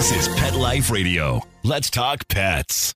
This is Pet Life Radio. Let's talk pets.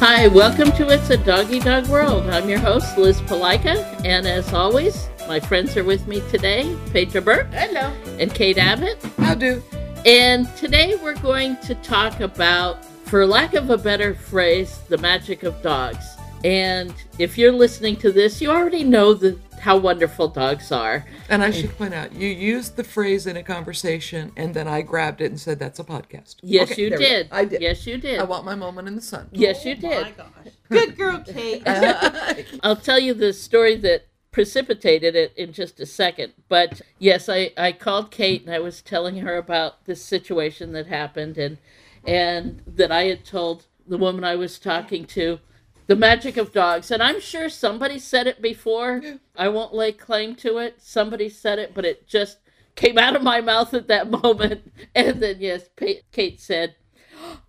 Hi, welcome to It's a Doggy Dog World. I'm your host, Liz Palika, and as always, my friends are with me today, Petra Burke Hello. and Kate Abbott. How do? And today we're going to talk about, for lack of a better phrase, the magic of dogs. And if you're listening to this, you already know the, how wonderful dogs are. And I should point out, you used the phrase in a conversation, and then I grabbed it and said, "That's a podcast." Yes, Okay, you there we go. did. I did. Yes, you did. I want my moment in the sun. yes, you did. Oh my gosh. Good girl, Kate. I'll tell you the story that precipitated it in just a second. But yes, I, I called Kate and I was telling her about this situation that happened and and that I had told the woman I was talking to the magic of dogs. And I'm sure somebody said it before. I won't lay claim to it. Somebody said it, but it just came out of my mouth at that moment. And then yes, Kate said,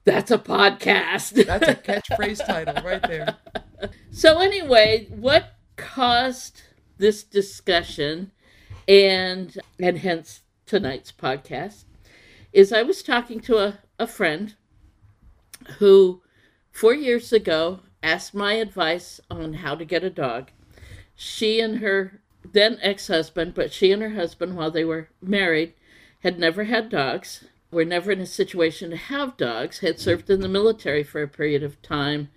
"That's a podcast." That's a catchphrase title right there. So anyway, what caused this discussion and and hence tonight's podcast is I was talking to a, a friend who four years ago asked my advice on how to get a dog. She and her then ex-husband, but she and her husband while they were married had never had dogs, were never in a situation to have dogs, had served in the military for a period of time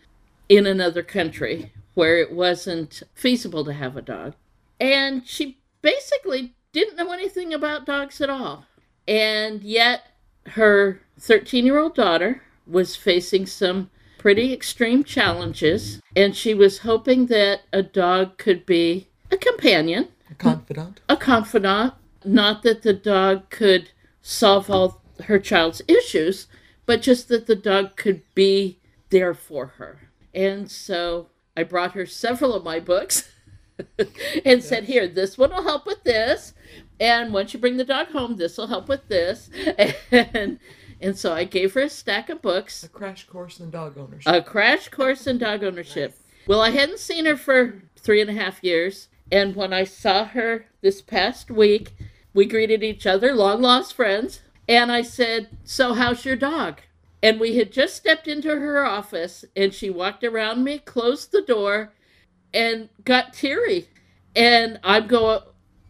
in another country where it wasn't feasible to have a dog. And she basically didn't know anything about dogs at all. And yet, her 13 year old daughter was facing some pretty extreme challenges, and she was hoping that a dog could be a companion, A confidant. a confidant. Not that the dog could solve all her child's issues, but just that the dog could be there for her. And so I brought her several of my books and said, Here, this one will help with this. And once you bring the dog home, this will help with this. And, and so I gave her a stack of books A crash course in dog ownership. a crash course in dog ownership. Well, I hadn't seen her for three and a half years, and when I saw her this past week, we greeted each other, long lost friends, and I said, So, how's your dog? And we had just stepped into her office, and she walked around me, closed the door, and got teary. And I'm going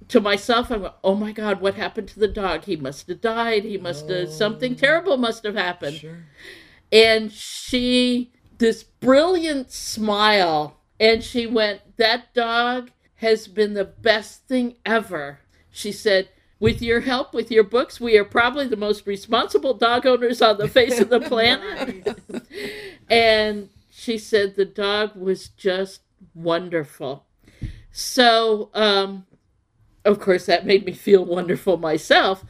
to myself, I'm going, Oh my God, what happened to the dog? He must have died. He must have, something oh. terrible must have happened sure. and she this brilliant smile and she went that dog has been the best thing ever she said with your help with your books we are probably the most responsible dog owners on the face of the planet and she said the dog was just wonderful so um of course that made me feel wonderful myself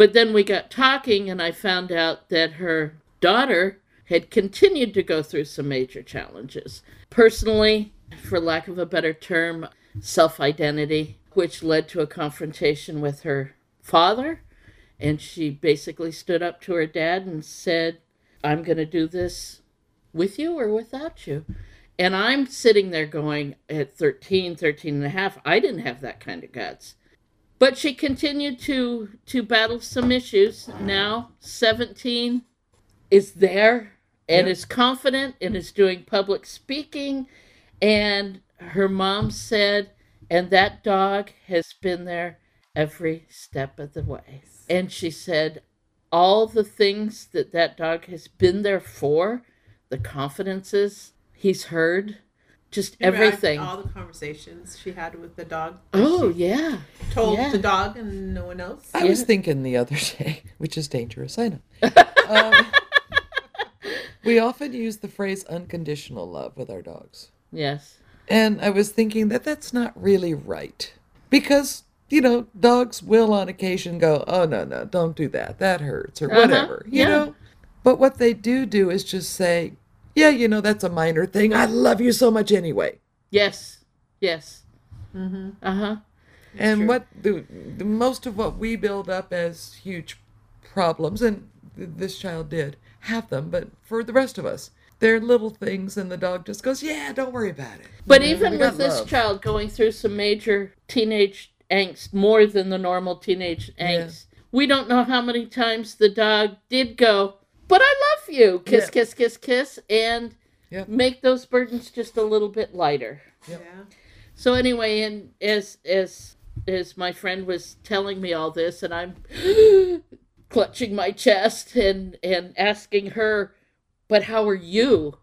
but then we got talking, and I found out that her daughter had continued to go through some major challenges. Personally, for lack of a better term, self identity, which led to a confrontation with her father. And she basically stood up to her dad and said, I'm going to do this with you or without you. And I'm sitting there going, at 13, 13 and a half, I didn't have that kind of guts. But she continued to to battle some issues. Now 17 is there and Yeah. is confident and is doing public speaking. And her mom said and that dog has been there every step of the way. And she said all the things that that dog has been there for the confidences he's heard just everything All the conversations she had with the dog. oh yeah Told yeah. the dog and no one else. I was thinking the other day, which is dangerous, I know. Um, we often use the phrase unconditional love with our dogs. yes And I was thinking that that's not really right. Because, you know, dogs will on occasion go, oh, no, no, don't do that. That hurts, or Uh-huh, whatever, you yeah. know? But what they do do is just say, yeah, you know, that's a minor thing. I love you so much anyway. Yes. Yes. Mm-hmm. Uh huh. And true. what the, the most of what we build up as huge problems, and th- this child did have them, but for the rest of us, they're little things, and the dog just goes, "Yeah, don't worry about it." But You know, even we with this love. child going through some major teenage angst, more than the normal teenage angst, we don't know how many times the dog did go, but I love you, kiss, Yeah. kiss, kiss, kiss, and Yep. make those burdens just a little bit lighter. Yeah. So anyway, and as as as my friend was telling me all this, and I'm clutching my chest and and asking her, "But how are you?"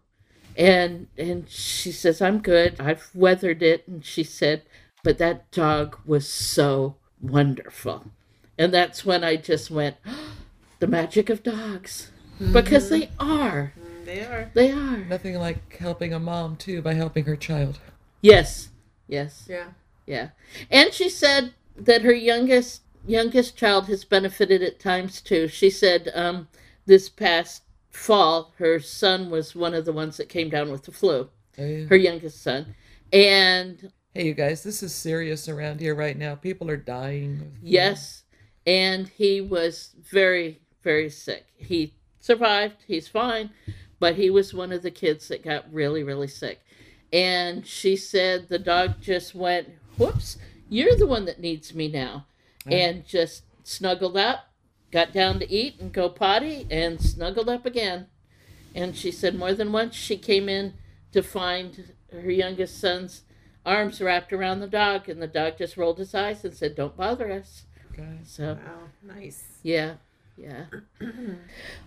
And and she says, "I'm good. I've weathered it." And she said, "But that dog was so wonderful," and that's when I just went, "The magic of dogs," because they are. They are. They are. Nothing like helping a mom too by helping her child. Yes. Yes. Yeah. Yeah. And she said that her youngest youngest child has benefited at times too. She said um, this past fall her son was one of the ones that came down with the flu. Oh, yeah. Her youngest son. And Hey, you guys, this is serious around here right now. People are dying. yes, and he was very very sick. He survived. He's fine, but he was one of the kids that got really really sick. And she said the dog just went, "Whoops, you're the one that needs me now." and just snuggled up, got down to eat and go potty, and snuggled up again. And she said more than once she came in to find her youngest son's arms wrapped around the dog, and the dog just rolled his eyes and said, "Don't bother us." Okay. So Wow. Nice. yeah, yeah.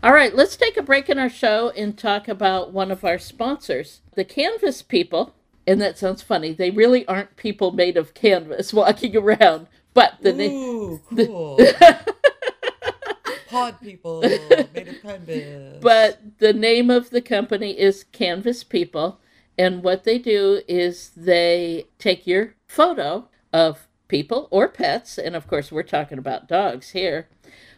All right, let's take a break in our show and talk about one of our sponsors, the Canvas people. And that sounds funny. They really aren't people made of canvas walking around, but the name. Ooh, cool. Pod people made of canvas. But the name of the company is Canvas People. And what they do is they take your photo of people or pets, and of course, we're talking about dogs here,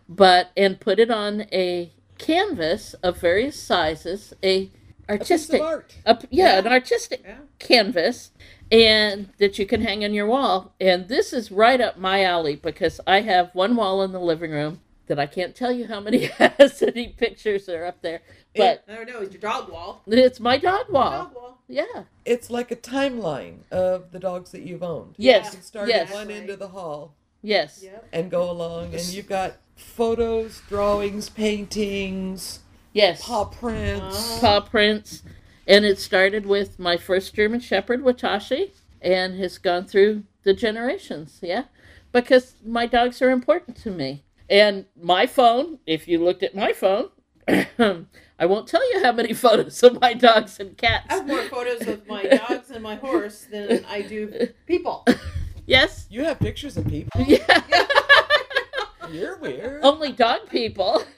but and put it on a canvas of various sizes, a a piece artistic, of art. a, yeah, an artistic Yeah. canvas and that you can hang on your wall. And this is right up my alley because I have one wall in the living room that I can't tell you how many has any pictures are up there, but I don't know. It's your dog wall. it's my dog wall. Dog wall. Yeah. It's like a timeline of the dogs that you've owned. Yes. You start Yes. at one end of the hall Yes. Yep. and go along, and you've got photos, drawings, paintings, Yes. paw prints. Ah. paw prints. And it started with my first German Shepherd, Watashi, and has gone through the generations. Yeah. Because my dogs are important to me. And my phone, if you looked at my phone, I won't tell you how many photos of my dogs and cats. I have cats. more photos of my dogs and my horse than I do people. Yes. You have pictures of people. Yeah. You're weird. Only dog people.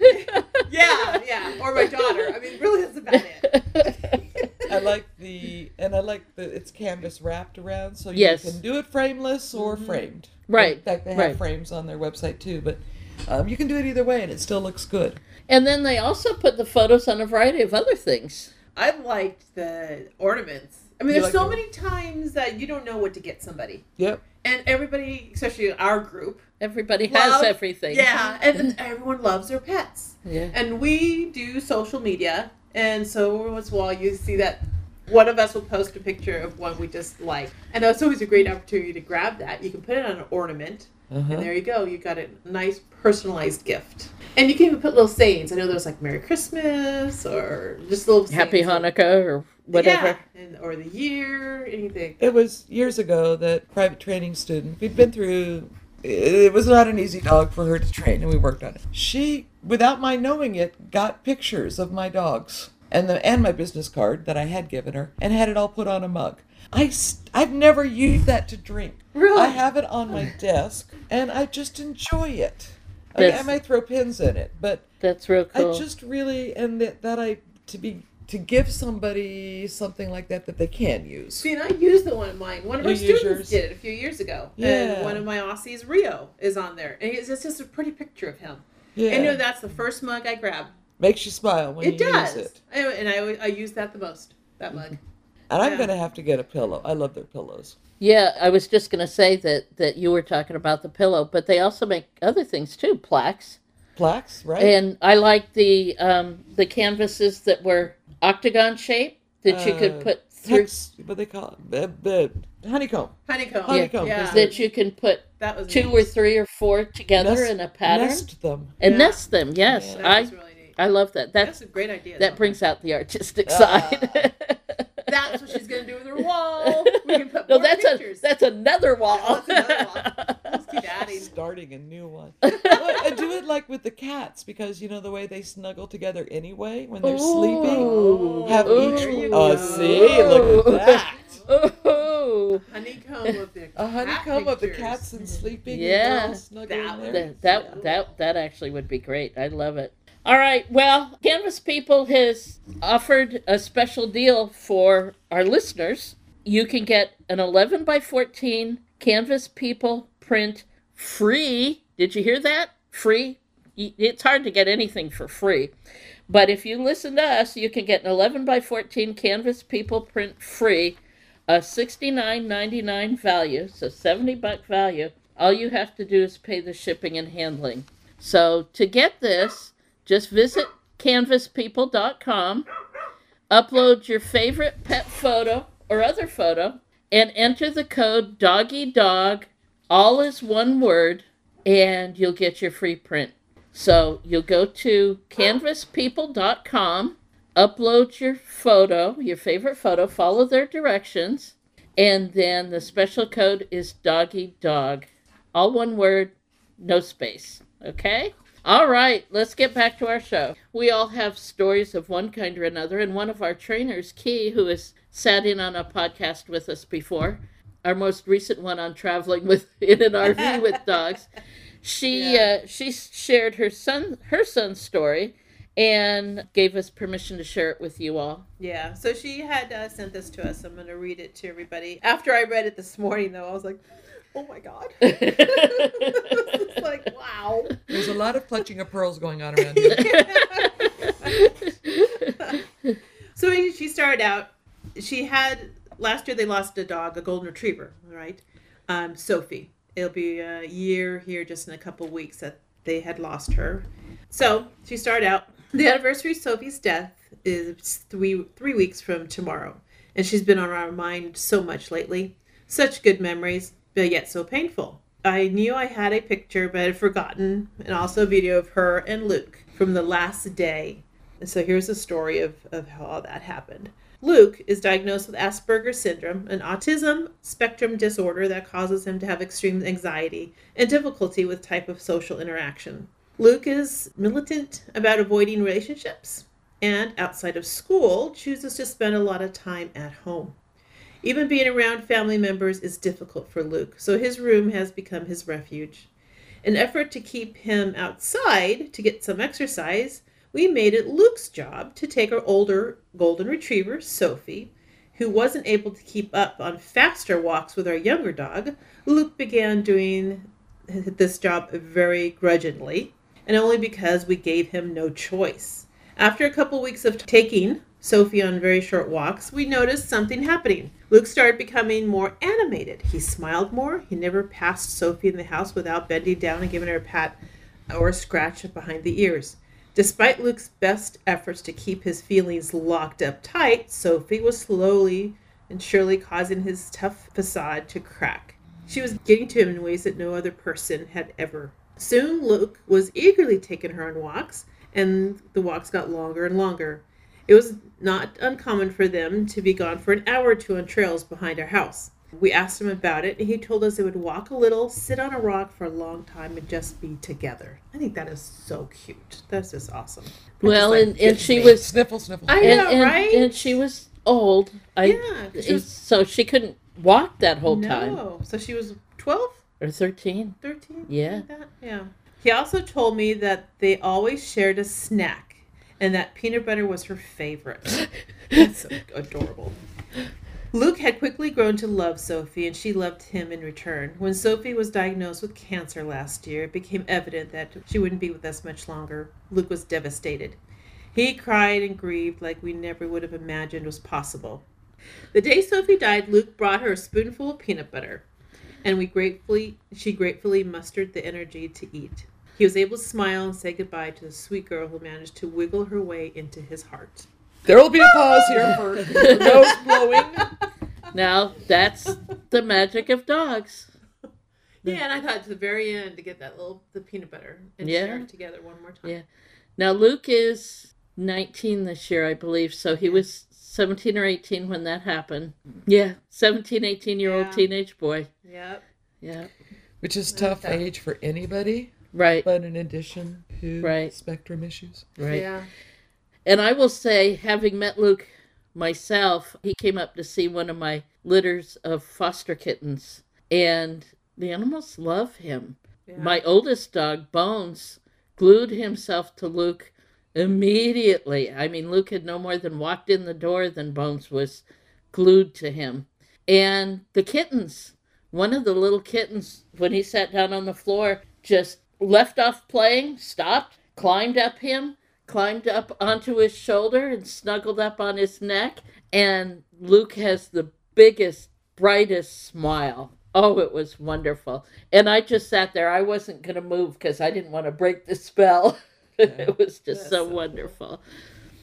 Yeah, yeah. Or my daughter. I mean, really, that's about it. I like the and I like the it's canvas wrapped around, so you Yes. can do it frameless or framed. Right, In fact, they have right. frames on their website too, but um, you can do it either way, and it still looks good. and then they also put the photos on a variety of other things. I liked the ornaments. I mean, You there's like so the- many times that you don't know what to get somebody. Yep. And everybody, especially our group, Everybody has everything. Yeah, and everyone loves their pets. Yeah. And we do social media, and so once in a while you see that one of us will post a picture of one we just like. And that's always a great opportunity to grab that. You can put it on an ornament, Uh-huh. and there you go. You got a nice personalized gift. And you can even put little sayings. I know there's like Merry Christmas or just little Happy sayings Hanukkah or whatever. Yeah, and, or the year, anything. It was years ago that private training student we'd been through. It was not an easy dog for her to train, and we worked on it. She, without my knowing it, got pictures of my dogs and the and my business card that I had given her, and had it all put on a mug. I, I've never used that to drink. Really? I have it on my desk, and I just enjoy it. I, mean, I might throw pins in it, but That's real cool. I just really and that, that I to be to give somebody something like that that they can use. See, and I used the one of mine. One of You our students yours? did it a few years ago. Yeah. And one of my Aussies, Rio, is on there. And it's it's just a pretty picture of him. Yeah, And you know, that's the first mug I grabbed. makes you smile when it you does. use it. And, and I, I use that the most, that mug. And I'm Yeah. going to have to get a pillow. I love their pillows. Yeah, I was just going to say that that you were talking about the pillow, but they also make other things too, plaques. Plaques, right? And I like the um, the canvases that were octagon shape that you could Uh, put through Hex, what they call it? Uh, uh, honeycomb. Honeycomb. Honeycomb, Yeah. is that you can put That was two neat. or three or four together Nest- in a pattern Nest them. and Yeah. nest them. Yes, Yeah. That I was really neat. I love that. That's That's a great idea. that though. brings out the artistic Ah. side. That's what she's gonna do with her wall. We can put no, more that's pictures. a that's another wall. Oh, that's another wall. Let's keep adding. Starting a new one. well, I do it like with the cats because you know the way they snuggle together anyway when they're sleeping. Ooh. Have Ooh. each. There you Oh, go. see, look at that. Oh, Honeycomb of the A honeycomb of the cats and sleeping. Yeah. And all That there. that, that that that actually would be great. I love it. All right. Well, Canvas People has offered a special deal for our listeners. You can get an 11 by 14 Canvas People print free. Did you hear that? Free. It's hard to get anything for free. But if you listen to us, you can get an 11 by 14 Canvas People print free, a 69.99 value, so 70 buck value. All you have to do is pay the shipping and handling. So to get this, just visit canvaspeople.com, upload your favorite pet photo or other photo, and enter the code doggy dog, all is one word, and you'll get your free print. So you'll go to canvaspeople.com, upload your photo, your favorite photo, follow their directions, and then the special code is doggy dog. All one word, no space. Okay? All right, let's get back to our show. We all have stories of one kind or another, and one of our trainers, Key, who has sat in on a podcast with us before, our most recent one on traveling with in an RV with dogs, she Yeah. uh, she shared her son her son's story and gave us permission to share it with you all. Yeah, so she had uh, sent this to us. I'm going to read it to everybody. After I read it this morning, though, I was like, oh my God. it's like, wow. There's a lot of clutching of pearls going on around here. So she started out, she had last year they lost a dog, a golden retriever, right? Um, Sophie. It'll be a year here, just in a couple weeks that they had lost her. So she started out. The anniversary of Sophie's death is three three weeks from tomorrow, and she's been on our mind so much lately. Such good memories, but yet so painful. I knew I had a picture, but I had forgotten, and also a video of her and Luke from the last day and so here's the story of, of how all that happened. Luke is diagnosed with Asperger's syndrome, an autism spectrum disorder that causes him to have extreme anxiety and difficulty with type of social interaction. Luke is militant about avoiding relationships and outside of school chooses to spend a lot of time at home. Even being around family members is difficult for Luke, so his room has become his refuge. An effort to keep him outside to get some exercise, we made it Luke's job to take our older golden retriever, Sophie, who wasn't able to keep up on faster walks with our younger dog. Luke began doing this job very grudgingly, and only because we gave him no choice. After a couple weeks of taking Sophie on very short walks, we noticed something happening. Luke started becoming more animated. He smiled more. He never passed Sophie in the house without bending down and giving her a pat or a scratch behind the ears. Despite Luke's best efforts to keep his feelings locked up tight, Sophie was slowly and surely causing his tough facade to crack. She was getting to him in ways that no other person had ever. Soon, Luke was eagerly taking her on walks, and the walks got longer and longer. It was not uncommon for them to be gone for an hour or two on trails behind our house. We asked him about it, and he told us they would walk a little, sit on a rock for a long time, and just be together. I think that is so cute. That's just awesome. That Well, just, like, and, and she me. was Sniffle, sniffle. I and, know, and, right? and she was old. I Yeah, she was- so she couldn't walk that whole time no. So she was 12, or 13. 13? Yeah. like that? Yeah. He also told me that they always shared a snack and that peanut butter was her favorite. That's so adorable. Luke had quickly grown to love Sophie and she loved him in return. When Sophie was diagnosed with cancer last year, it became evident that she wouldn't be with us much longer. Luke was devastated. He cried and grieved like we never would have imagined was possible. The day Sophie died, Luke brought her a spoonful of peanut butter, and we gratefully she gratefully mustered the energy to eat. He was able to smile and say goodbye to the sweet girl who managed to wiggle her way into his heart. There will be a pause here for for nose blowing. Now that's the magic of dogs. Yeah, and I thought to the very end to get that little the peanut butter and Yeah. share it together one more time. Yeah. Now Luke is 19 this year, I believe. So he was 17 or 18 when that happened. Mm-hmm. Yeah, 17, 18 year old Yeah. teenage boy. Yep. Yeah. Which is tough age for anybody, Right. but in addition to Right. spectrum issues. Right. Yeah. And I will say, having met Luke myself, he came up to see one of my litters of foster kittens, and the animals love him. Yeah. My oldest dog, Bones, glued himself to Luke immediately. I mean, Luke had no more than walked in the door than Bones was glued to him. And the kittens, one of the little kittens, when he sat down on the floor, just left off playing, stopped, climbed up him, climbed up onto his shoulder, and snuggled up on his neck. And Luke has the biggest, brightest smile. Oh, it was wonderful. And I just sat there. I wasn't going to move because I didn't want to break the spell. it was just That's so wonderful. cool.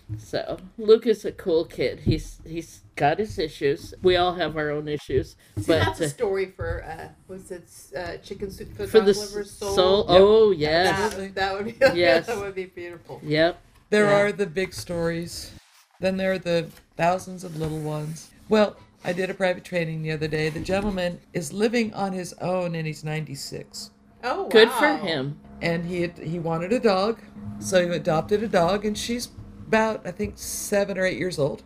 Wonderful. So Luke is a cool kid. He's he's got his issues. We all have our own issues, See, but that's a uh, story for uh, was it uh, chicken soup for, for the lover's soul. soul? Oh yes, That, that would be Yes. that would be beautiful. yep. There Yeah. are the big stories. Then there are the thousands of little ones. Well, I did a private training the other day. The gentleman is living on his own and he's 96. Oh, Good for him. And he had, he wanted a dog, so he adopted a dog and she's about I think 7 or 8 years old.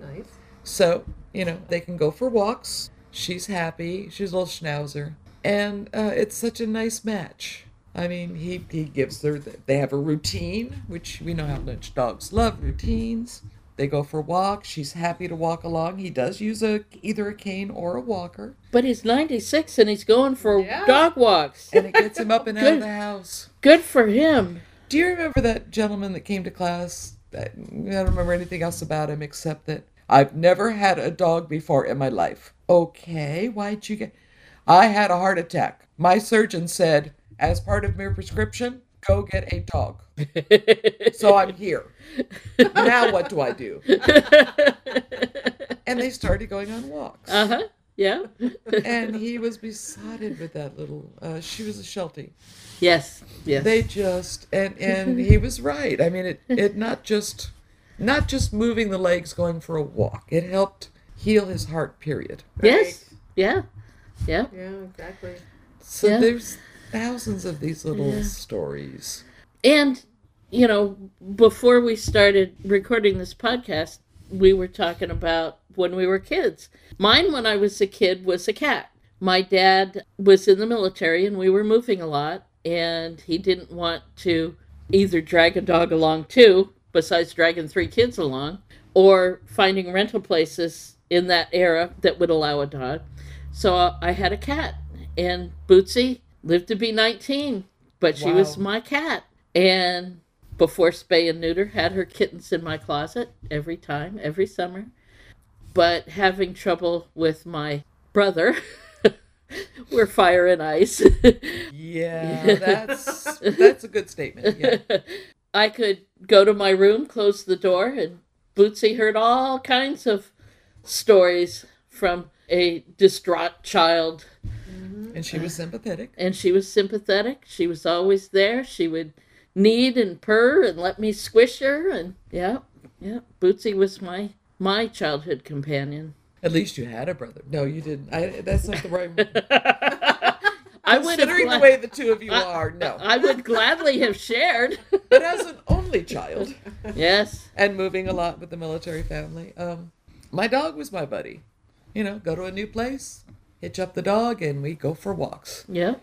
Nice. So, you know, they can go for walks. She's happy. She's a little schnauzer. And uh, it's such a nice match. I mean, he, he gives her, they have a routine, which we know how much dogs love routines. They go for walks. She's happy to walk along. He does use a either a cane or a walker, But he's 96 and he's going for Yeah. dog walks. and it gets him up and out of the house. Good for him. Do you remember that gentleman that came to class? That, I don't remember anything else about him except that I've never had a dog before in my life. Okay, why'd you get? I had a heart attack. My surgeon said, as part of my prescription, go get a dog. so I'm here. Now what do I do? And they started going on walks. Uh huh. Yeah. And he was besotted with that little. Uh, she was a Sheltie. Yes. Yes. they just and and he was right i mean it it not just not just moving the legs going for a walk it helped heal his heart period yes. Yeah. Yeah. Yeah, exactly. so Yeah. there's thousands of these little Yeah. stories And, you know, before we started recording this podcast, we were talking about when we were kids. Mine, when I was a kid, was a cat. My dad was in the military and we were moving a lot, and he didn't want to either drag a dog along too, besides dragging three kids along, or finding rental places in that era that would allow a dog. So uh, I had a cat, and Bootsy lived to be 19, but she was my cat. And before spay and neuter, had her kittens in my closet every time, every summer. But having trouble with my brother, we're fire and ice. yeah that's that's a good statement yeah I could go to my room, close the door, and Bootsy heard all kinds of stories from a distraught child. Mm-hmm. and she was sympathetic And she was sympathetic. She was always there. She would knead and purr and let me squish her. And yeah, yeah, Bootsy was my my childhood companion. At least you had a brother no you didn't I, that's not the right I would considering the way the two of you are no I would gladly have shared. but as an only child yes. and moving a lot with the military family. Um, my dog was my buddy. You know, go to a new place, hitch up the dog, and we go for walks. Yeah.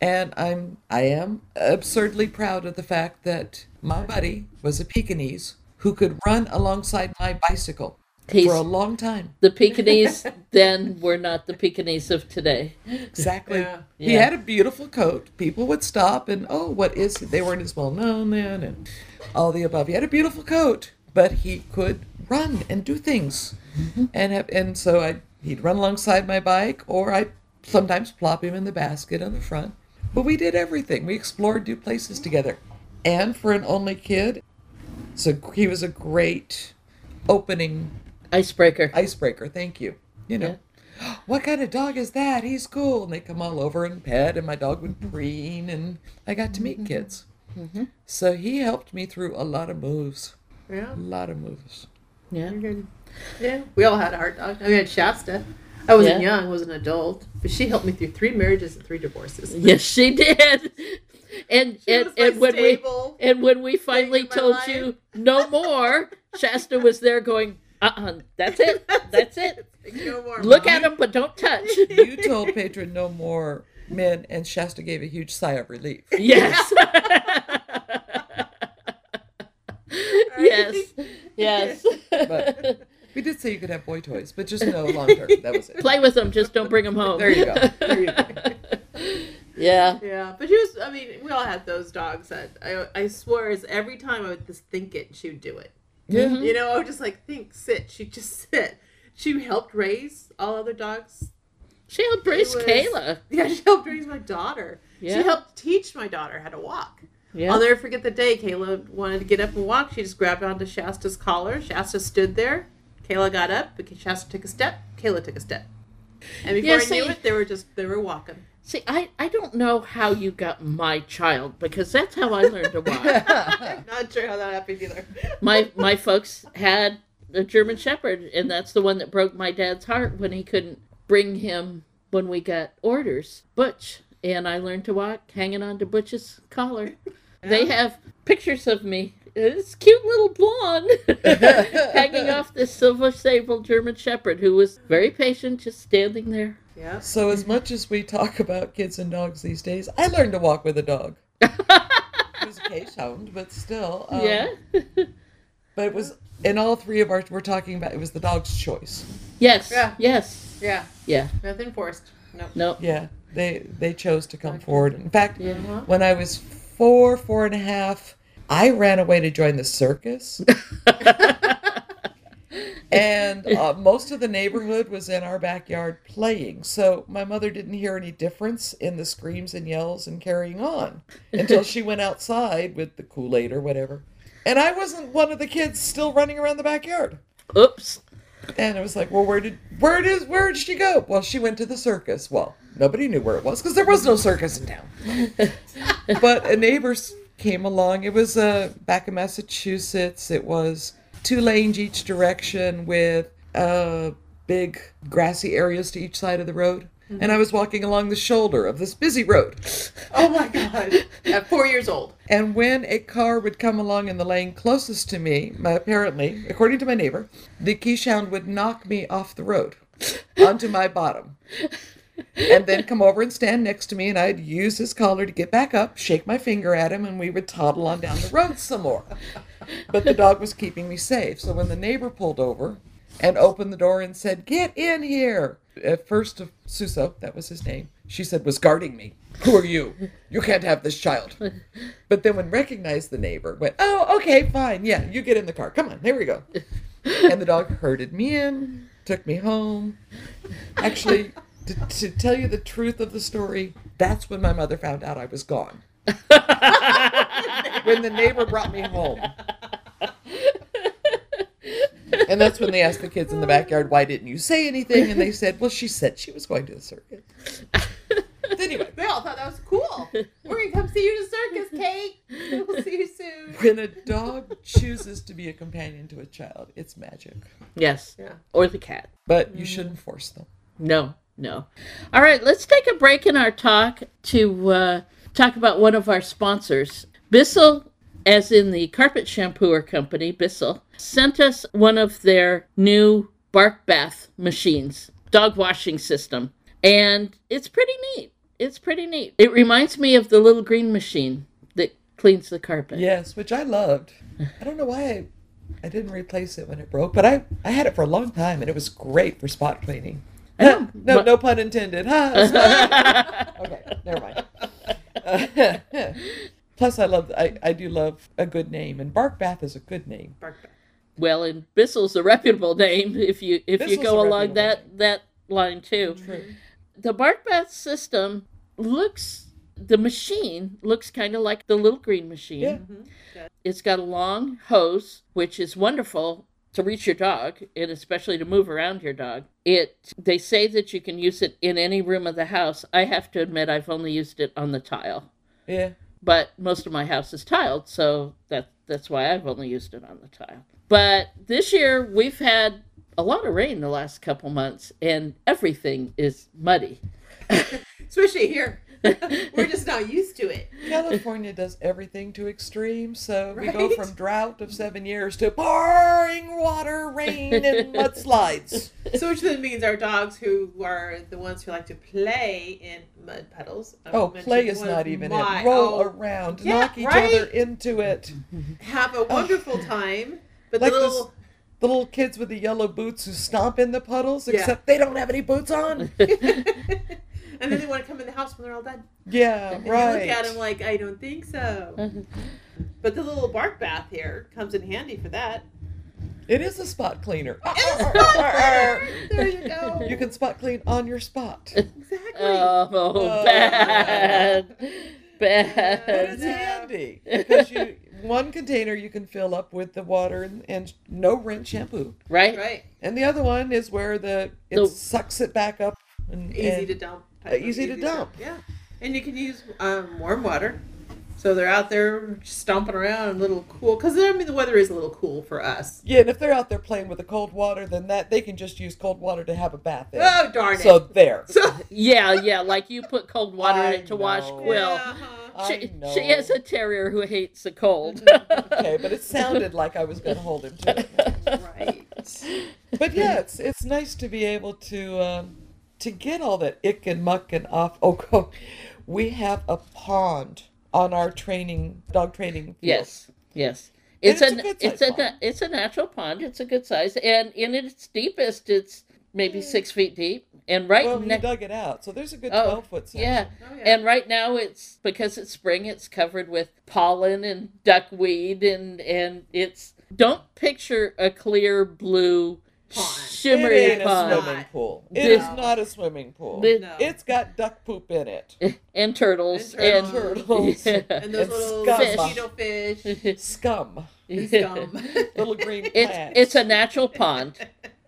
And I'm I am absurdly proud of the fact that my buddy was a Pekingese who could run alongside my bicycle He's for a long time. the Pekingese then were not the Pekingese of today. Exactly. Yeah. He Yeah. had a beautiful coat. People would stop and oh, what is he? They weren't as well known then, and all the above. He had a beautiful coat, but he could run and do things, mm-hmm. and have, and so I he'd run alongside my bike, or I sometimes plop him in the basket on the front. But we did everything. We explored new places together, and for an only kid, so he was a great opening Icebreaker. icebreaker. Thank you. You know, what kind of dog is that? He's cool. And they come all over and pet, and my dog would preen, and I got to meet mm-hmm. kids. Mm-hmm. So he helped me through a lot of moves. Yeah. A lot of moves. yeah. Yeah. We all had our dog. I mean, I had Shasta. I wasn't Yeah. young, I was an adult, but she helped me through three marriages and three divorces. Yes, she did. And She and, and when stable. we and when we finally told life. you no more, Shasta was there going, uh uh that's it. That's it. No more. Look Mom. at him, but don't touch. You told Patron no more men, and Shasta gave a huge sigh of relief. Yes. yes. Yes. But we did say you could have boy toys, but just no long term. That was it. Play with them, just don't bring them home. There you go. There you go. Yeah. Yeah, but she was. I mean, we all had those dogs that I. I swear, is every time I would just think it, she would do it. Yeah. Mm-hmm. You know, I would just like think, sit. She'd just sit. She helped raise all other dogs. She helped raise was- Kayla. Yeah, she helped raise my daughter. Yeah. She helped teach my daughter how to walk. Yeah. I'll never forget the day Kayla wanted to get up and walk. She just grabbed onto Shasta's collar. Shasta stood there. Kayla got up. Because Shasta took a step. Kayla took a step. And before Yeah, I knew it, they were just they were walking. See, I, I don't know how you got my child because that's how I learned to walk. I'm not sure how that happened either. my my folks had a German Shepherd, and that's the one that broke my dad's heart when he couldn't bring him when we got orders. Butch and I learned to walk hanging on to Butch's collar. They have pictures of me. This cute little blonde hanging off this silver sable German Shepherd who was very patient, just standing there. Yeah. So as much as we talk about kids and dogs these days, I learned to walk with a dog. It was a Keeshond, but still. um, yeah. But it was in all three of our we're talking about it was the dog's choice. yes. Yeah. Yes. Yeah. Yeah. Nothing forced. No. No. Yeah. They they chose to come forward. In fact, Yeah. when I was four, four and a half, I ran away to join the circus. and uh, most of the neighborhood was in our backyard playing. So my mother didn't hear any difference in the screams and yells and carrying on until she went outside with the Kool Aid or whatever. And I wasn't one of the kids still running around the backyard. Oops. And it was like, well, where did where did where did she go? Well, she went to the circus. Well, nobody knew where it was because there was no circus in town. but a neighbor came along. It was uh, back in Massachusetts. It was two lanes each direction with uh, big grassy areas to each side of the road. And I was walking along the shoulder of this busy road. Oh my god. At four years old. And when a car would come along in the lane closest to me, my, apparently, according to my neighbor, the quiche would knock me off the road onto my bottom. And then come over and stand next to me, and I'd use his collar to get back up, shake my finger at him, and we would toddle on down the road some more. But the dog was keeping me safe. So when the neighbor pulled over and opened the door and said, Get in here, at first, uh, Suso, that was his name, she said, was guarding me. Who are you? You can't have this child. But then when recognized the neighbor, went, oh, okay, fine. Yeah, you get in the car. Come on, here we go. And the dog herded me in, took me home. Actually, to, to tell you the truth of the story, that's when my mother found out I was gone. when the neighbor brought me home. And that's when they asked the kids in the backyard, why didn't you say anything? And they said, well, she said she was going to the circus. anyway, They all thought that was cool. We're gonna come see you in the circus, Kate. We'll see you soon. when a dog chooses to be a companion to a child, it's magic. Yes. Yeah. Or the cat. But you mm. shouldn't force them. No, no. All right, let's take a break in our talk to uh, talk about one of our sponsors. Bissell, as in the carpet shampooer company, Bissell, sent us one of their new bark bath machines, dog washing system. And it's pretty neat. It's pretty neat. It reminds me of the little green machine that cleans the carpet. Yes, which I loved. I don't know why I, I didn't replace it when it broke, but I, I had it for a long time and it was great for spot cleaning. Know, no, no pun intended. Ha, okay, never mind. Plus, I love I, I do love a good name, and Bark Bath is a good name. Bark Bath. Well, and Bissell's a reputable name if you if you go along reputable that that line too. True. Mm-hmm. The bark bath system looks the machine looks kind of like the little green machine. Yeah. Mm-hmm. It's got a long hose, which is wonderful to reach your dog and especially to move around your dog. It they say that you can use it in any room of the house. I have to admit I've only used it on the tile. Yeah. But most of my house is tiled, so that that's why I've only used it on the tile. But this year we've had a lot of rain the last couple months and everything is muddy. Especially here. We're just not used to it. California does everything to extreme, so we go from drought of seven years to pouring water, rain, and mudslides. So which then means our dogs who are the ones who like to play in mud puddles. I Oh, play is not even my- it. Roll oh, around, Yeah, knock each right? other into it. Have a wonderful time. But Like the this- little The little kids with the yellow boots who stomp in the puddles, Yeah. except they don't have any boots on. and then they want to come in the house when they're all done. Yeah, And right. you look at them like, I don't think so. Mm-hmm. but the little bark bath here comes in handy for that. It is a spot cleaner. Ah, ah, ah, there you go. you can spot clean on your spot. exactly. Oh, Oh. bad. But it's Bad. handy because you one container you can fill up with the water and, and no rinse shampoo, Right? right. and the other one is where the it The- sucks it back up and Easy and- to dump. Uh, easy to dump. Yeah. And you can use um, warm water. So they're out there stomping around a little cool. Because, I mean, the weather is a little cool for us. Yeah, and if they're out there playing with the cold water, then that they can just use cold water to have a bath in. Oh, darn it. so there. So, Yeah, yeah. Like you put cold water in it to wash know. Quill. uh-huh. She, I know. she has a terrier who hates the cold. okay, but it sounded like I was going to hold him to it. Right. But yeah, it's it's nice to be able to um, to get all that ick and muck and off. Oh, go. we have a pond on our training dog training. Field. yes, yes. And It's, it's a, a it's size a it's a natural pond. It's a good size, and in its deepest, it's maybe six feet deep. And right Well, he dug it out, so there's a good Oh, twelve foot section. yeah. Oh, yeah. And right now it's because it's spring, it's covered with pollen and duckweed and and it's don't picture a clear blue Pond. It shimmery ain't a swimming pool. It This- is not a swimming pool. The- No. It's got duck poop in it. and turtles And and, turtles. Yeah. And those And little scum. mosquito fish. Scum. and scum. Little green it's plants. it's a natural pond.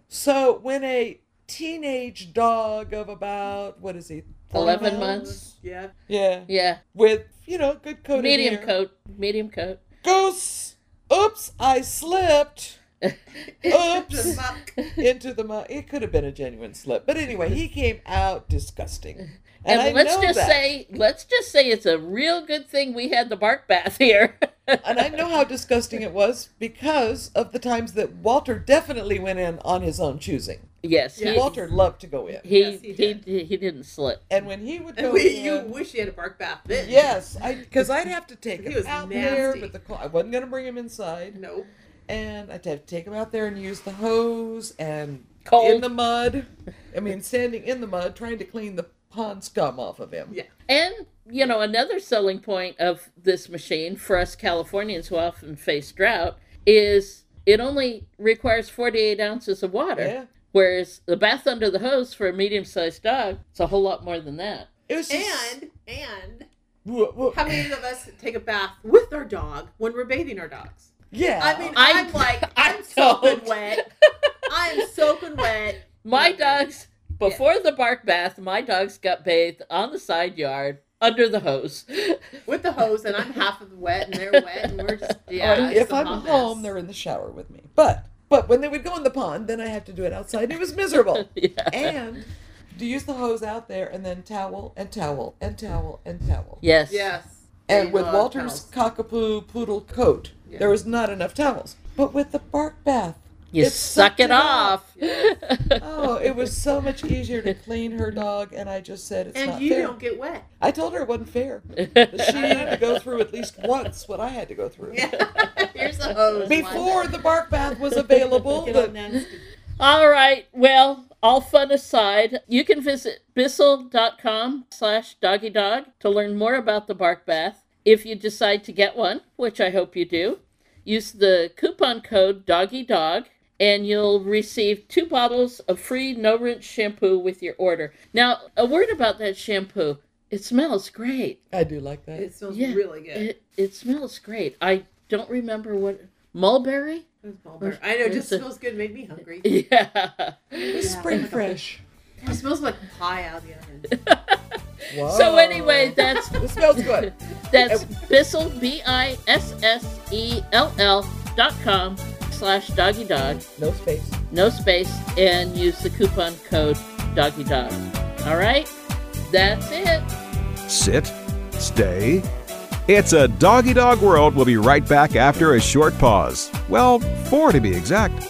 So when a teenage dog of about what is he? 11 pounds? months. yeah. Yeah. Yeah, With you know good coat. medium hair, coat, medium coat. Goes. Oops! I slipped Oops. The muck. into the mud. It could have been a genuine slip, but anyway, he came out disgusting. And, And, I let's know just that. say, let's just say it's a real good thing we had the bark bath here. and I know how disgusting it was because of the times that Walter definitely went in on his own choosing. yes, Yeah. he, Walter loved to go in, he, Yes, he he, did. he didn't slip. and when he would go And we, you wish he had a bark bath then. yes, I because I'd have to take He him was out there, but the I wasn't gonna bring him inside, Nope. And I'd have to take him out there and use the hose and Cold. in the mud. I mean, standing in the mud trying to clean the pond scum off of him. Yeah. And, you know, another selling point of this machine for us Californians who often face drought is it only requires 48 ounces of water. Yeah. Whereas the bath under the hose for a medium sized dog, it's a whole lot more than that. It was just, And and Wha- wha- how many of us take a bath with our dog when we're bathing our dogs? Yeah. I mean, I- I'm like, I I'm soaking wet. I'm soaking wet. My Okay. dogs, before the bark bath, my dogs got bathed on the side yard under the hose. with the hose, and I'm half of the wet, and they're wet, and we're just yeah. If I'm home, mess. they're in the shower with me. But but when they would go in the pond, then I have to do it outside. It was miserable. yeah. and to use the hose out there and then towel and towel and towel and towel. Yes. yes. And with Walter's towels. cockapoo poodle coat, Yeah. there was not enough towels. But with the bark bath, You it suck sucked it off. oh, it was so much easier to clean her dog. And I just said it's and not you don't get wet. I told her it wasn't fair. She had to go through at least once what I had to go through. Yeah. Here's the hose. Before the bark bath was available, the, nasty. All right. Well, all fun aside, you can visit bissell.com slash doggy dog to learn more about the bark bath. If you decide to get one, which I hope you do, use the coupon code doggy dog and you'll receive two bottles of free no rinse shampoo with your order. Now, a word about that shampoo. It smells great. I do like that. It smells Yeah, really good. It, it smells great. I don't remember what mulberry. It smells better. I know, it just It's a- smells good. Made me hungry. Yeah. It's spring fresh. It smells like pie out of the oven. Wow. So anyway, that's it smells good. that's Bissell B I S S E L L dot com slash doggy dog. No space. no space, and use the coupon code doggy dog. All right, that's it. Sit, stay. It's a doggy dog world. We'll be right back after a short pause. Well, four to be exact.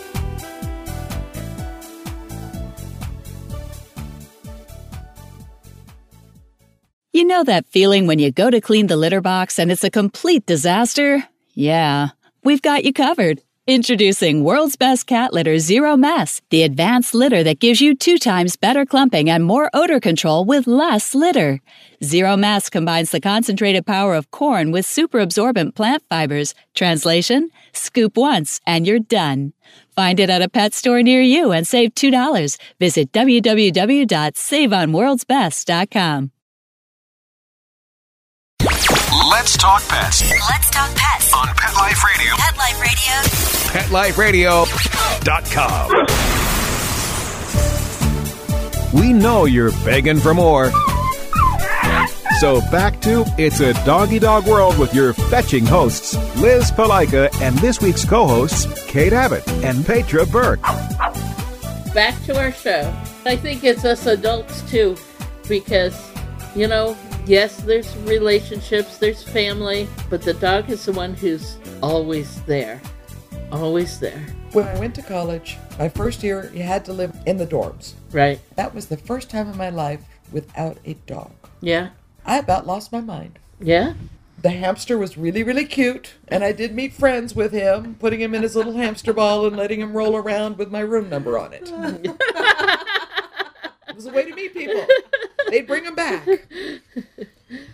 You know that feeling when you go to clean the litter box and it's a complete disaster? Yeah, we've got you covered. Introducing World's Best Cat Litter Zero Mess, the advanced litter that gives you two times better clumping and more odor control with less litter. Zero Mess combines the concentrated power of corn with super absorbent plant fibers. Translation Scoop once and you're done. Find it at a pet store near you and save $2. Visit www.saveonworldsbest.com. Let's talk pets Let's talk pets. on Pet Life Radio. Pet Life Radio. PetLifeRadio.com. We know you're begging for more. So back to It's a Doggy Dog World with your fetching hosts, Liz Palika, and this week's co-hosts, Kate Abbott and Petra Burke. Back to our show. I think it's us adults too, because you know, yes, there's relationships, there's family, but the dog is the one who's always there, always there, When I went to college, my first year, you had to live in the dorms. right? That was the first time in my life without a dog. Yeah, I about lost my mind. yeah. The hamster was really, really cute, and I did meet friends with him, putting him in his little hamster ball and letting him roll around with my room number on it. it was a way to meet people. They'd bring him back.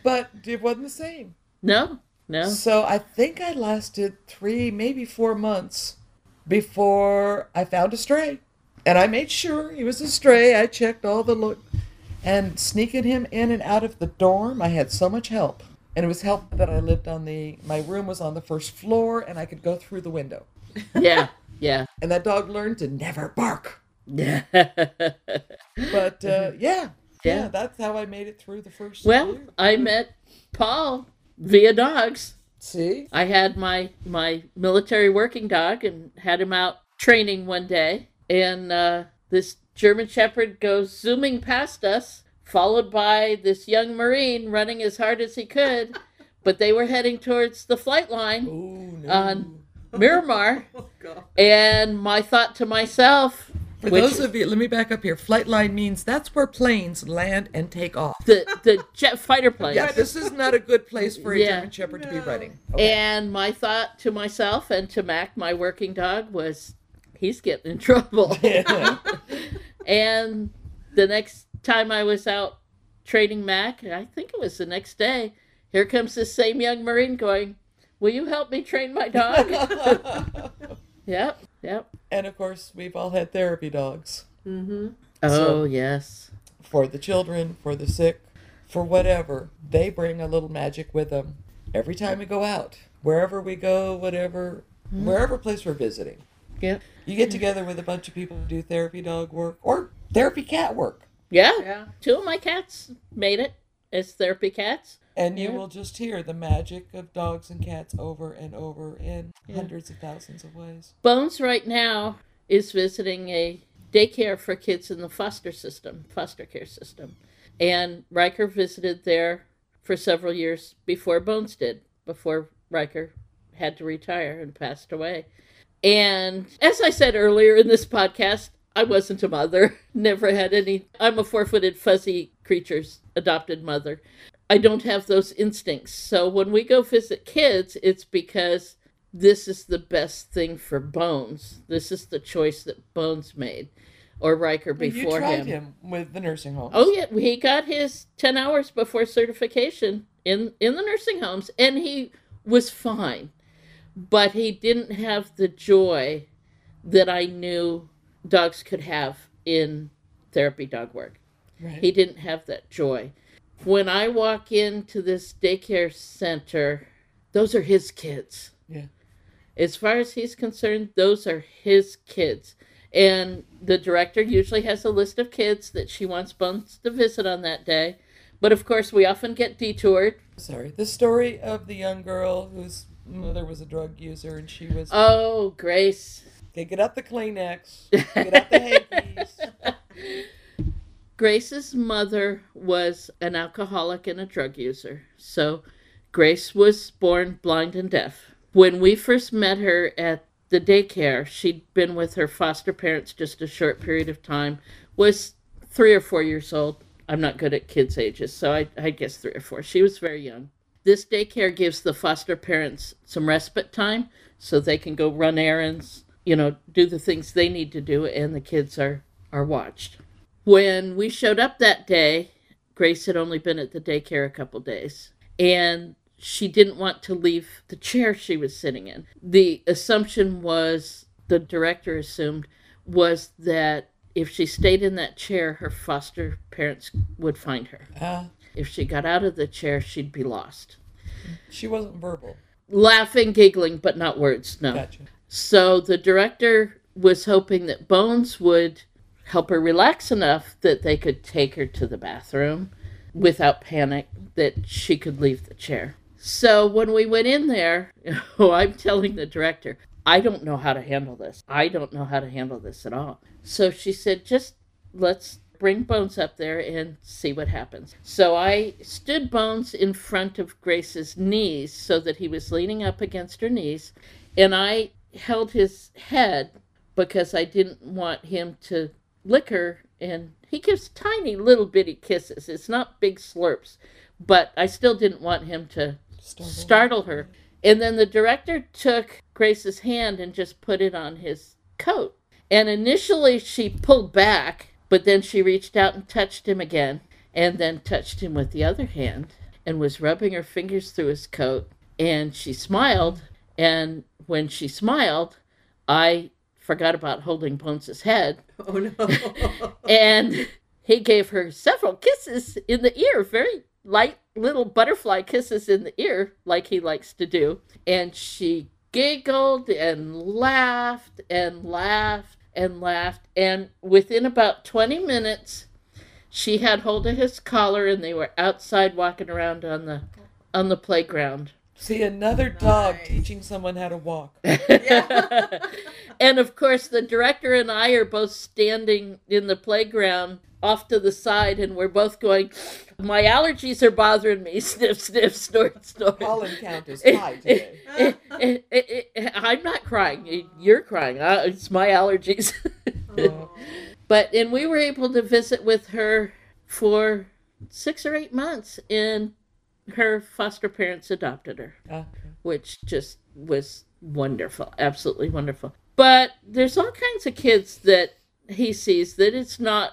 But it wasn't the same. No, no. So I think I lasted three, maybe four months before I found a stray. And I made sure he was a stray. I checked all the look. And sneaking him in and out of the dorm, I had so much help. And it was help that I lived on the, my room was on the first floor and I could go through the window. Yeah, yeah, And that dog learned to never bark. yeah. But uh, yeah, yeah, Yeah. that's how I made it through the first well, year. I met Paul via dogs. See? I had my my military working dog and had him out training one day, and uh, this German Shepherd goes zooming past us, followed by this young Marine running as hard as he could, but they were heading towards the flight line Ooh, no. on Miramar, Oh, God. and my thought to myself, For which- those of you, let me back up here. Flight line means that's where planes land and take off. the the jet fighter plane. Yeah, this is not a good place for a Yeah. German Shepherd to be running. And my thought to myself and to Mac, my working dog, was he's getting in trouble. and the next time I was out training Mac, I think it was the next day, here comes this same young Marine going, Will you help me train my dog? yep, yep. and of course, we've all had therapy dogs mm-hmm. Oh, So- yes. for the children, for the sick, for whatever. They bring a little magic with them every time we go out, wherever we go, whatever, mm-hmm. wherever place we're visiting. Yep. You get together with a bunch of people who do therapy dog work or therapy cat work. Yeah. Yeah. Two of my cats made it as therapy cats. And you Yeah. will just hear the magic of dogs and cats over and over in hundreds of thousands of ways. Bones right now is visiting a daycare for kids in the foster system, foster care system. And Riker visited there for several years before Bones did, before Riker had to retire and passed away. And as I said earlier in this podcast, I wasn't a mother, never had any. I'm a four footed fuzzy creature's adopted mother. I don't have those instincts. So when we go visit kids, it's because this is the best thing for Bones. This is the choice that Bones made, or Riker before you tried him. him. with the nursing homes. Oh yeah, he got his ten hours before certification in in the nursing homes, and he was fine. but he didn't have the joy that I knew dogs could have in therapy dog work. Right. He didn't have that joy. When I walk into this daycare center, those are his kids. Yeah. As far as he's concerned, those are his kids. And the director usually has a list of kids that she wants Bones to visit on that day. But of course, we often get detoured. Sorry. The story of the young girl whose mother was a drug user and she was. Oh, Grace. okay, get out the Kleenex. Get out the hankies. Grace's mother was an alcoholic and a drug user. So Grace was born blind and deaf. When we first met her at the daycare, she'd been with her foster parents just a short period of time, was three or four years old. I'm not good at kids' ages, so I, I guess three or four. She was very young. This daycare gives the foster parents some respite time so they can go run errands, you know, do the things they need to do, and the kids are, are watched. When we showed up that day, Grace had only been at the daycare a couple days, and she didn't want to leave the chair she was sitting in. The assumption was, the director assumed, was that if she stayed in that chair, her foster parents would find her. Ah, If she got out of the chair, she'd be lost. she wasn't verbal. Laughing, giggling, but not words, no. Gotcha. So the director was hoping that Bones would help her relax enough that they could take her to the bathroom without panic, that she could leave the chair. So when we went in there, oh, I'm telling the director, I don't know how to handle this. I don't know how to handle this at all. So she said, just let's bring Bones up there and see what happens. So I stood Bones in front of Grace's knees so that he was leaning up against her knees, and I held his head because I didn't want him to her. And he gives tiny little bitty kisses. It's not big slurps, but I still didn't want him to Startled. startle her. And then the director took Grace's hand and just put it on his coat. And initially she pulled back, but then she reached out and touched him again, and then touched him with the other hand and was rubbing her fingers through his coat. And she smiled. And when she smiled, I forgot about holding Bones' head. Oh no. And he gave her several kisses in the ear, very light little butterfly kisses in the ear, like he likes to do. And she giggled and laughed and laughed and laughed. And within about 20 minutes, she had hold of his collar and they were outside walking around on the on the playground. See another dog Nice. teaching someone how to walk. and of course, the director and I are both standing in the playground off to the side, and we're both going, My allergies are bothering me. Sniff, sniff, snort, snort. Pollen count is high today. I'm not crying. You're crying. Uh, It's my allergies. Oh, but, and we were able to visit with her for six or eight months, and her foster parents adopted her ah, which just was wonderful, absolutely wonderful. But there's all kinds of kids that he sees that it's not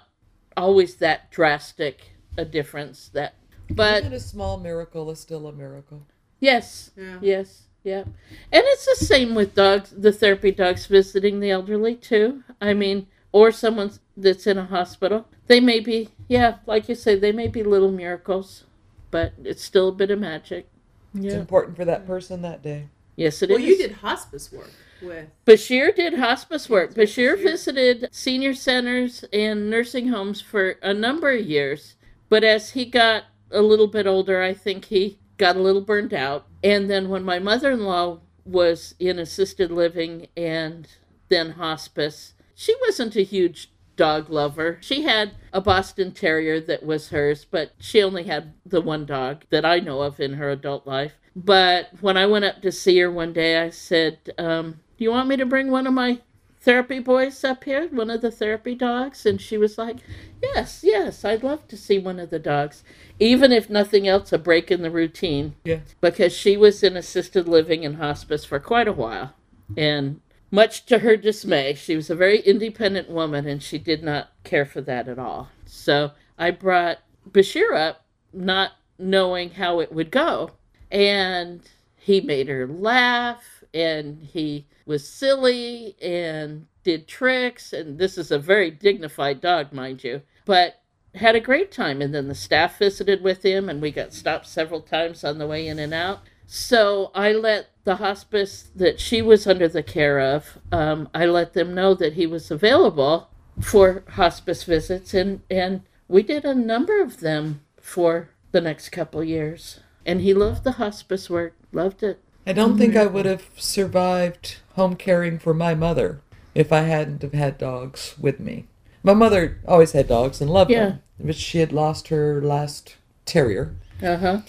always that drastic a difference that but Even a small miracle is still a miracle. yes. Yeah. yes. Yeah and it's the same with dogs the therapy dogs visiting the elderly too. I mean or someone that's in a hospital. They may be yeah like you say they may be little miracles but it's still a bit of magic It's important for that person that day. yes it is. well, you did hospice work with. Bashir did hospice work. Bashir Bashir. visited senior centers and nursing homes for a number of years. But as he got a little bit older, I think he got a little burned out. And then when my mother in law was in assisted living and then hospice, she wasn't a huge dog lover. She had a Boston Terrier that was hers, but she only had the one dog that I know of in her adult life. But when I went up to see her one day, I said, um, Do you want me to bring one of my therapy boys up here, one of the therapy dogs? And she was like, Yes, yes, I'd love to see one of the dogs. Even if nothing else, a break in the routine Yeah. because she was in assisted living and hospice for quite a while. And much to her dismay, she was a very independent woman and she did not care for that at all. So I brought Bashir up, not knowing how it would go. And he made her laugh and he was silly and did tricks. And this is a very dignified dog, mind you, but had a great time. And then the staff visited with him, and we got stopped several times on the way in and out. So I let the hospice that she was under the care of, um, I let them know that he was available for hospice visits, and, and we did a number of them for the next couple years. And he loved the hospice work, loved it. I don't think I would have survived home caring for my mother if I hadn't have had dogs with me. My mother always had dogs and loved Yeah. them, but she had lost her last terrier. Uh huh.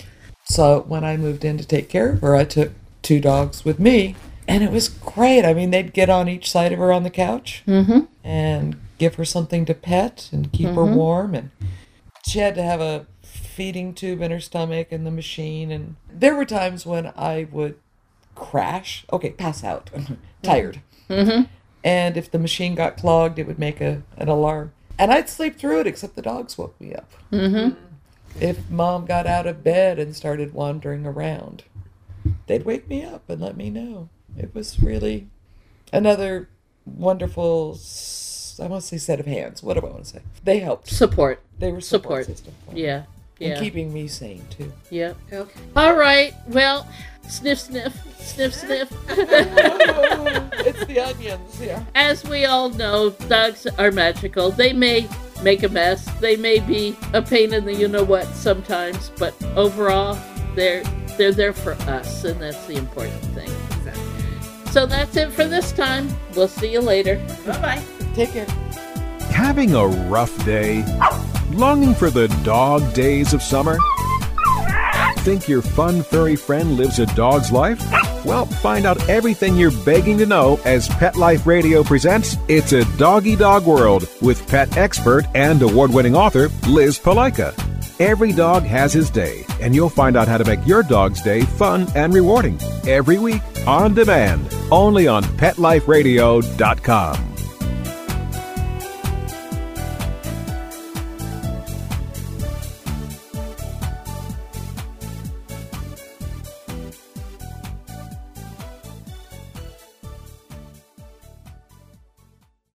So when I moved in to take care of her, I took two dogs with me, and it was great. I mean, they'd get on each side of her on the couch mm-hmm. and give her something to pet and keep her mm-hmm. warm. And she had to have a feeding tube in her stomach and the machine. And there were times when I would crash, okay, pass out, tired. Mm-hmm. And if the machine got clogged, it would make a, an alarm. And I'd sleep through it, except the dogs woke me up if mom got out of bed and started wandering around, they'd wake me up and let me know. It was really another wonderful, I want to say set of hands. What do I want to say? They helped. Support. They were support, Support. system for me. Yeah. And keeping me sane too. yeah. Okay. All right. Well, sniff, sniff, sniff, sniff. it's the onions, yeah. As we all know, dogs are magical. They may make a mess. They may be a pain in the you know what sometimes, but overall, they're they're there for us, and that's the important thing. So that's it for this time. We'll see you later. Bye bye. Take care. Having a rough day? Longing for the dog days of summer? Think your fun furry friend lives a dog's life? Well, find out everything you're begging to know as Pet Life Radio presents It's a Doggy Dog World with pet expert and award winning author Liz Palika. Every dog has his day, and you'll find out how to make your dog's day fun and rewarding every week on demand, only on PetLifeRadio.com.